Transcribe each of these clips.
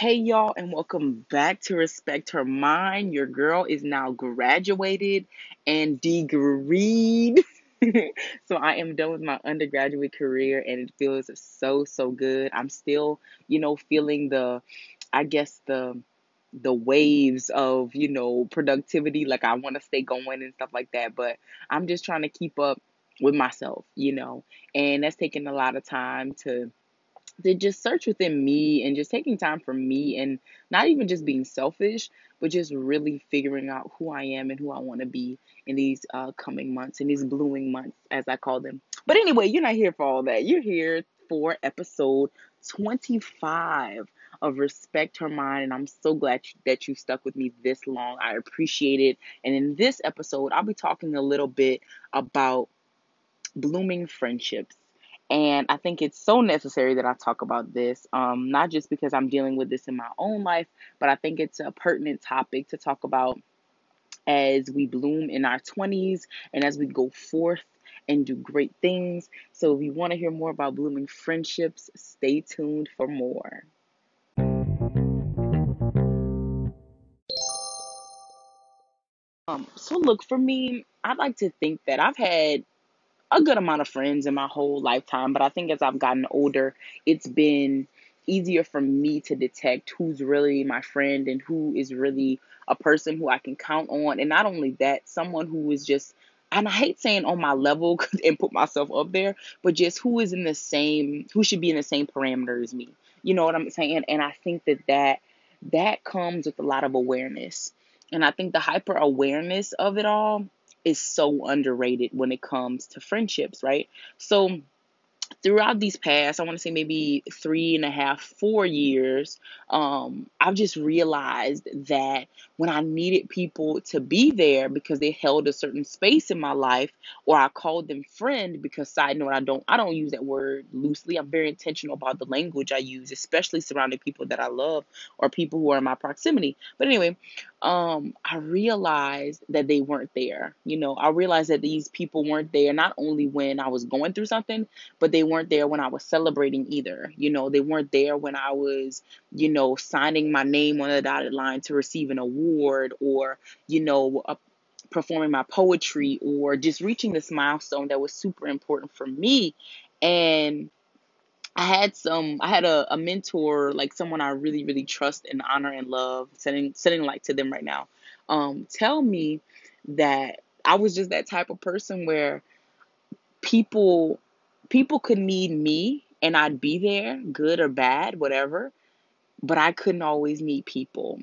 Hey y'all, and welcome back to Respect Her Mind. Your girl is now graduated and degreed. so I am done with my undergraduate career and it feels so so good. I'm still, you know, feeling the I guess the the waves of, you know, productivity like I want to stay going and stuff like that, but I'm just trying to keep up with myself, you know. And that's taking a lot of time to to just search within me and just taking time for me and not even just being selfish, but just really figuring out who I am and who I want to be in these uh, coming months, in these blooming months, as I call them. But anyway, you're not here for all that. You're here for episode 25 of Respect Her Mind, and I'm so glad that you stuck with me this long. I appreciate it. And in this episode, I'll be talking a little bit about blooming friendships and I think it's so necessary that I talk about this, um, not just because I'm dealing with this in my own life, but I think it's a pertinent topic to talk about as we bloom in our 20s and as we go forth and do great things. So if you want to hear more about blooming friendships, stay tuned for more. Um, so look, for me, I'd like to think that I've had a good amount of friends in my whole lifetime, but I think as I've gotten older, it's been easier for me to detect who's really my friend and who is really a person who I can count on. And not only that, someone who is just and I hate saying on my level and put myself up there, but just who is in the same, who should be in the same parameter as me. You know what I'm saying? And I think that that that comes with a lot of awareness. And I think the hyper awareness of it all is so underrated when it comes to friendships, right? So throughout these past, I want to say maybe three and a half, four years, um, I've just realized that when I needed people to be there because they held a certain space in my life, or I called them friend because side note, I don't I don't use that word loosely. I'm very intentional about the language I use, especially surrounding people that I love or people who are in my proximity. But anyway, um, I realized that they weren't there. You know, I realized that these people weren't there not only when I was going through something, but they weren't there when I was celebrating either. You know, they weren't there when I was, you know, signing my name on the dotted line to receive an award or, you know, uh, performing my poetry or just reaching this milestone that was super important for me. And I had some I had a, a mentor, like someone I really, really trust and honor and love, sending sending light to them right now. Um, tell me that I was just that type of person where people people could need me and I'd be there, good or bad, whatever, but I couldn't always meet people.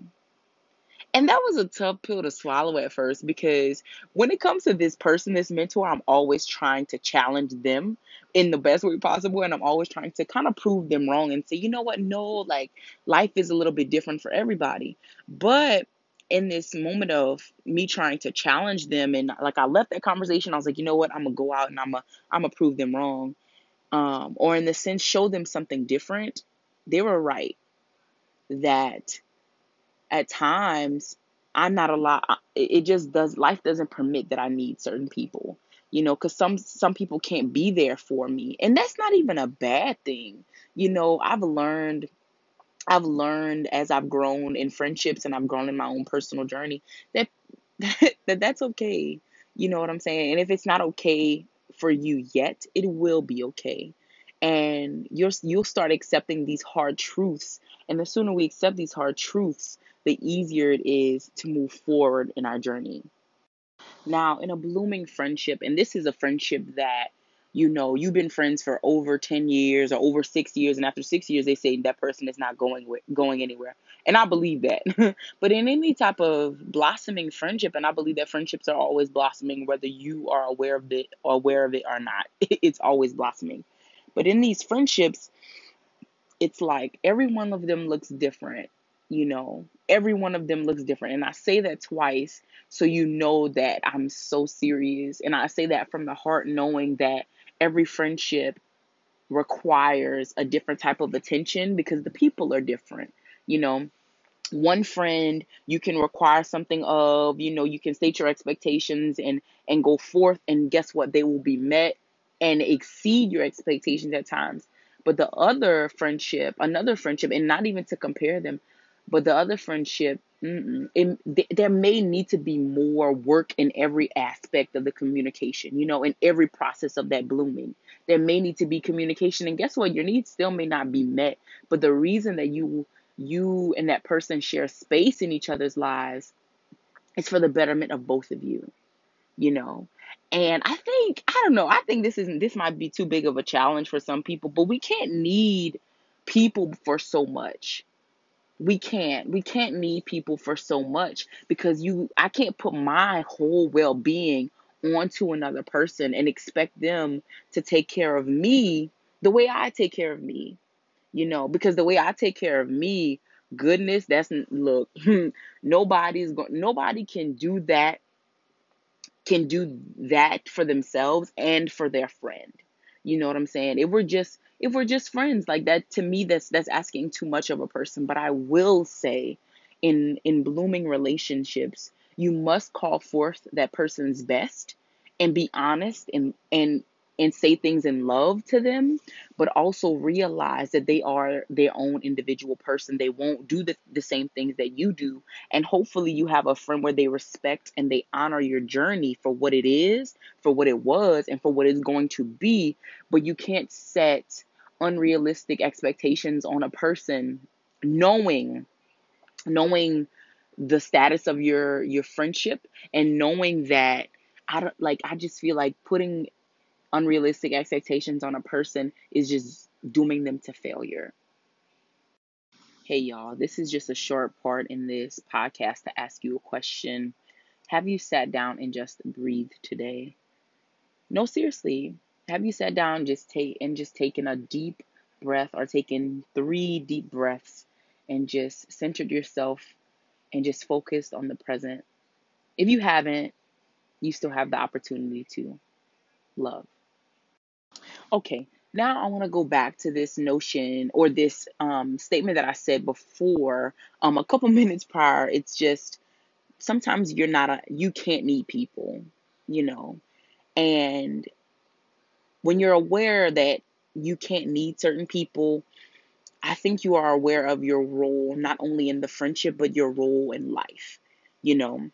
And that was a tough pill to swallow at first because when it comes to this person, this mentor, I'm always trying to challenge them in the best way possible. And I'm always trying to kind of prove them wrong and say, you know what? No, like life is a little bit different for everybody. But in this moment of me trying to challenge them and like I left that conversation, I was like, you know what? I'm gonna go out and I'm gonna I'm gonna prove them wrong. Um, or in the sense, show them something different. They were right that at times I'm not a lot. It just does. Life doesn't permit that I need certain people, you know, because some some people can't be there for me, and that's not even a bad thing. You know, I've learned. I've learned as I've grown in friendships and I've grown in my own personal journey that that that's okay. You know what I'm saying? And if it's not okay for you yet, it will be okay. And you'll you'll start accepting these hard truths. And the sooner we accept these hard truths, the easier it is to move forward in our journey. Now, in a blooming friendship, and this is a friendship that you know you've been friends for over 10 years or over 6 years and after 6 years they say that person is not going with, going anywhere. And i believe that. But in any type of blossoming friendship and i believe that friendships are always blossoming whether you are aware of it aware of it or not it's always blossoming. But in these friendships it's like every one of them looks different you know? Every one of them looks different. And i say that twice so you know that i'm so serious. And i say that from the heart knowing that every friendship requires a different type of attention because the people are different you know. One friend you can require something of you know you can state your expectations and and go forth and guess what? They will be met and exceed your expectations at times. But the other friendship, another friendship, and not even to compare them, but the other friendship, it, th- there may need to be more work in every aspect of the communication, you know, in every process of that blooming. There may need to be communication. And guess what? Your needs still may not be met. But the reason that you you and that person share space in each other's lives is for the betterment of both of you you know and i think i don't know i think this isn't this might be too big of a challenge for some people but we can't need people for so much we can't we can't need people for so much because you i can't put my whole well-being onto another person and expect them to take care of me the way i take care of me you know because the way i take care of me goodness that's look nobody's going nobody can do that can do that for themselves and for their friend. You know what I'm saying? If we're just if we're just friends, like that to me that's that's asking too much of a person. But I will say in in blooming relationships, you must call forth that person's best and be honest and and and say things in love to them, but also realize that they are their own individual person. They won't do the, the same things that you do. And hopefully, you have a friend where they respect and they honor your journey for what it is, for what it was, and for what it's going to be. But you can't set unrealistic expectations on a person knowing knowing the status of your your friendship and knowing that I don't like I just feel like putting unrealistic expectations on a person is just dooming them to failure. Hey, y'all, this is just a short part in this podcast to ask you a question. Have you sat down and just breathed today? No, seriously. Have you sat down just take and just taken a deep breath or taken three deep breaths and just centered yourself and just focused on the present? If you haven't, you still have the opportunity to love. Okay, now I want to go back to this notion or this um, statement that I said before, um, a couple minutes prior. It's just sometimes you're not a, you can't need people, you know, and when you're aware that you can't need certain people, I think you are aware of your role not only in the friendship but your role in life, you know,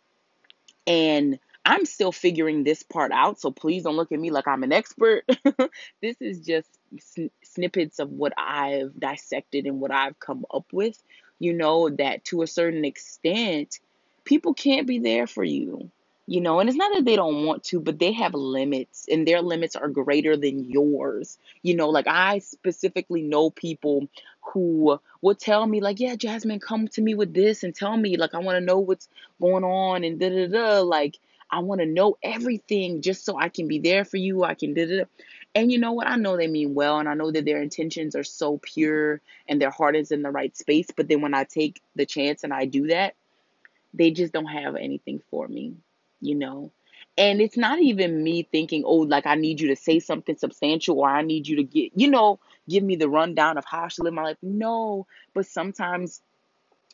and I'm still figuring this part out, so please don't look at me like I'm an expert. this is just sn- snippets of what I've dissected and what I've come up with. You know, that to a certain extent, people can't be there for you. You know, and it's not that they don't want to, but they have limits and their limits are greater than yours. You know, like I specifically know people who will tell me, like, yeah, Jasmine, come to me with this and tell me, like, I want to know what's going on and da da da. Like, I want to know everything just so I can be there for you. I can da da. And you know what? I know they mean well, and I know that their intentions are so pure and their heart is in the right space. But then when I take the chance and I do that, they just don't have anything for me, you know? And it's not even me thinking, oh, like I need you to say something substantial or I need you to get, you know, give me the rundown of how I should live my life. No, but sometimes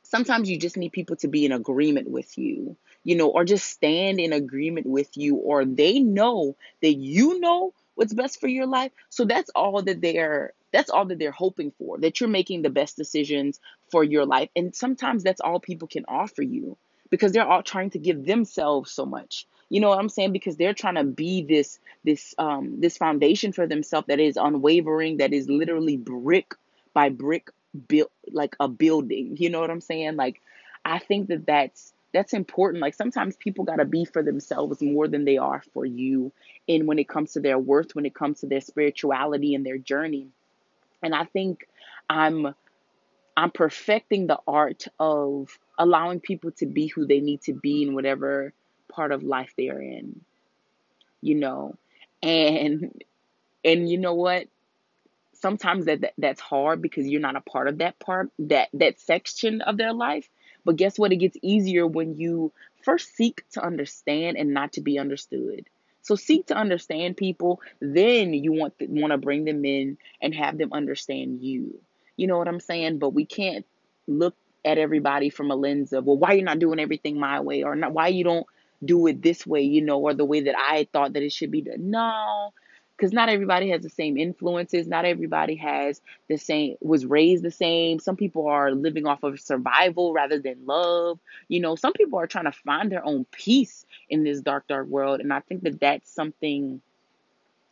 sometimes you just need people to be in agreement with you, you know, or just stand in agreement with you, or they know that you know what's best for your life. So that's all that they're that's all that they're hoping for, that you're making the best decisions for your life. And sometimes that's all people can offer you because they're all trying to give themselves so much. You know what I'm saying? Because they're trying to be this this um this foundation for themselves that is unwavering, that is literally brick by brick built like a building. You know what I'm saying? Like I think that that's that's important. Like sometimes people got to be for themselves more than they are for you and when it comes to their worth, when it comes to their spirituality and their journey. And I think I'm I'm perfecting the art of allowing people to be who they need to be in whatever part of life they're in. You know. And and you know what? sometimes that, that that's hard because you're not a part of that part that that section of their life but guess what it gets easier when you first seek to understand and not to be understood so seek to understand people then you want want to bring them in and have them understand you you know what i'm saying? But we can't look at everybody from a lens of well why you're not doing everything my way? Or not why you don't do it this way you know or the way that i thought that it should be done. No because not everybody has the same influences. Not everybody has the same was raised the same. Some people are living off of survival rather than love. You know some people are trying to find their own peace in this dark dark world. And i think that that's something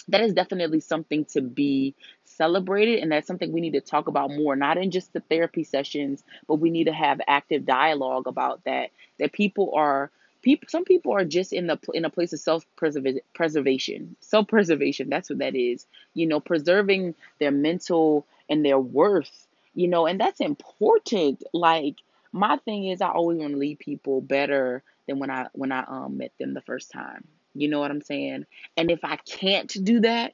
that is definitely something to be celebrated and that's something we need to talk about more not in just the therapy sessions but we need to have active dialogue about that that people are people some people are just in the in a place of self preservation self preservation that's what that is you know preserving their mental and their worth you know and that's important. Like my thing is i always want to leave people better than when i when i um met them the first time you know what i'm saying? And if i can't do that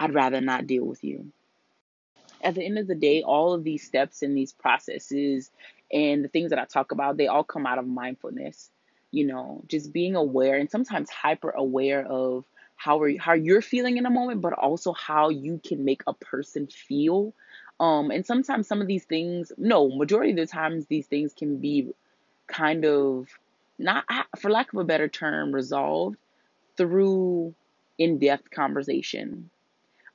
i'd rather not deal with you at the end of the day, all of these steps and these processes and the things that I talk about, they all come out of mindfulness. You know, just being aware and sometimes hyper aware of how are how you're feeling in a moment, but also how you can make a person feel. Um, and sometimes some of these things, no, majority of the times these things can be kind of not, for lack of a better term, resolved through in-depth conversation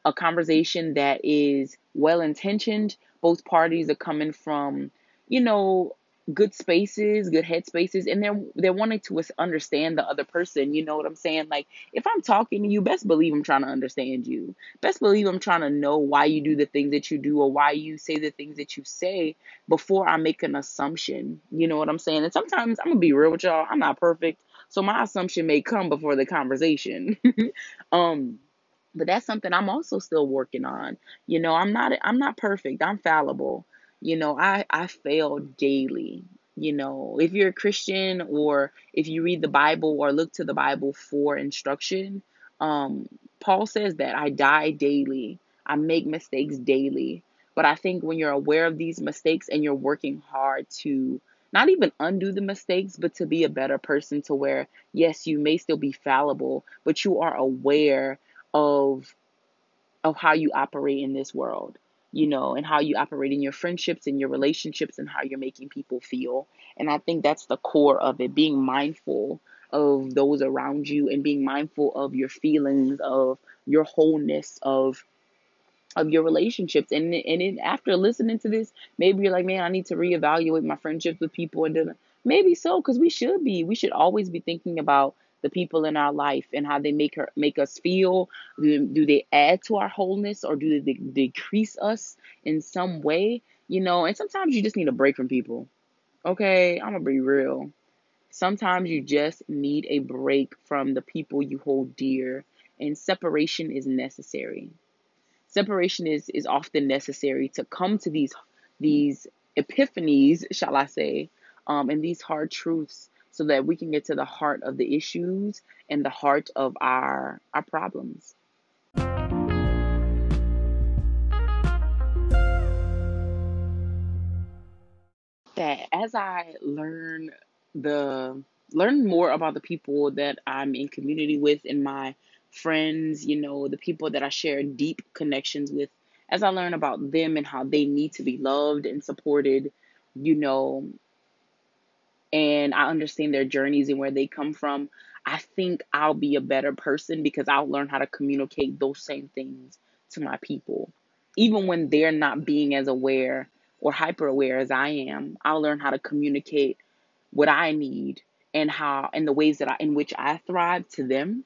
a conversation that is well intentioned. Both parties are coming from, you know, good spaces, good head spaces, and they're they're wanting to understand the other person. You know what I'm saying? Like if I'm talking to you, best believe I'm trying to understand you. Best believe I'm trying to know why you do the things that you do or why you say the things that you say before I make an assumption. You know what I'm saying? And sometimes I'm gonna be real with y'all. I'm not perfect, so my assumption may come before the conversation. um but that's something I'm also still working on. You know, I'm not I'm not perfect. I'm fallible. You know, I I fail daily. You know, if you're a Christian or if you read the Bible or look to the Bible for instruction, um Paul says that I die daily. I make mistakes daily. But I think when you're aware of these mistakes and you're working hard to not even undo the mistakes, but to be a better person to where, yes, you may still be fallible, but you are aware of of how you operate in this world you know and how you operate in your friendships and your relationships and how you're making people feel. And i think that's the core of it being mindful of those around you and being mindful of your feelings of your wholeness of of your relationships. And and it, after listening to this maybe you're like man i need to reevaluate my friendships with people. And maybe so because we should be we should always be thinking about the people in our life and how they make her make us feel. Do, do they add to our wholeness or do they decrease us in some way? You know and sometimes you just need a break from people okay? I'm gonna be real. Sometimes you just need a break from the people you hold dear and separation is necessary. Separation is is often necessary to come to these these epiphanies, shall I say, um, and these hard truths, so that we can get to the heart of the issues and the heart of our our problems. That as I learn the learn more about the people that I'm in community with in my friends, you know, the people that I share deep connections with, as I learn about them and how they need to be loved and supported, you know, and I understand their journeys and where they come from, I think I'll be a better person because I'll learn how to communicate those same things to my people. Even when they're not being as aware or hyper aware as I am, I'll learn how to communicate what I need and how and the ways that I in which I thrive to them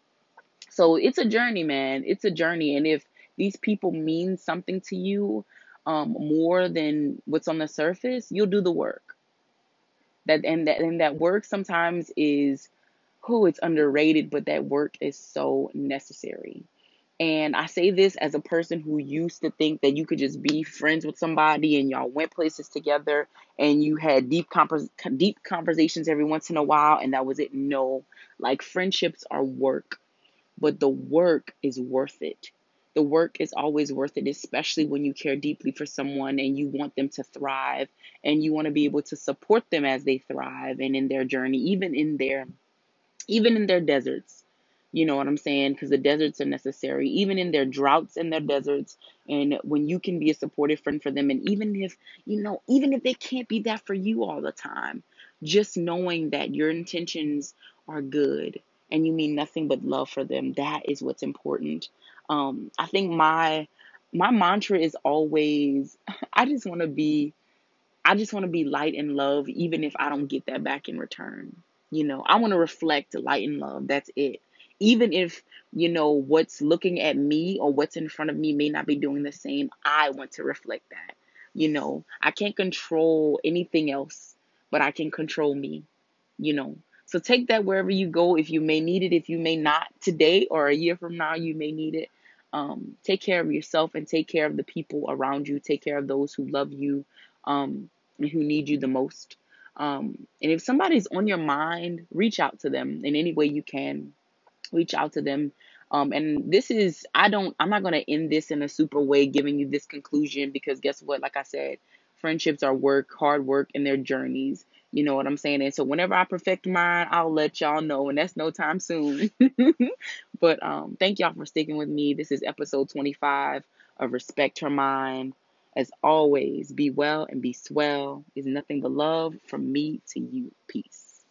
so it's a journey, man. It's a journey. And if these people mean something to you um, more than what's on the surface, you'll do the work. That and that and that work sometimes is who oh, it's underrated, but that work is so necessary. And I say this as a person who used to think that you could just be friends with somebody and y'all went places together and you had deep compos- deep conversations every once in a while and that was it. No, like friendships are work but the work is worth it. The work is always worth it, especially when you care deeply for someone and you want them to thrive and you want to be able to support them as they thrive and in their journey, even in their even in their deserts. You know what I'm saying? Because the deserts are necessary, even in their droughts and their deserts. And when you can be a supportive friend for them, and even if, you know, even if they can't be that for you all the time, just knowing that your intentions are good and you mean nothing but love for them. That is what's important. Um, I think my my mantra is always I just want to be I just want to be light and love, even if I don't get that back in return. You know, I want to reflect light and love. That's it. Even if, you know, what's looking at me or what's in front of me may not be doing the same, I want to reflect that. You know, I can't control anything else, but I can control me, you know. So take that wherever you go. If you may need it, if you may not today or a year from now, you may need it. Um, take care of yourself and take care of the people around you. Take care of those who love you um, and who need you the most. Um, and if somebody's on your mind, reach out to them in any way you can. Reach out to them. Um, and this is, I don't, I'm not going to end this in a super way, giving you this conclusion because guess what? Like I said, friendships are work, hard work, and their journeys. You know what I'm saying? And so whenever I perfect mine, I'll let y'all know, and that's no time soon. but um, thank y'all for sticking with me. This is episode 25 of Respect Her Mind. As always, be well and be swell. Is nothing but love from me to you. Peace.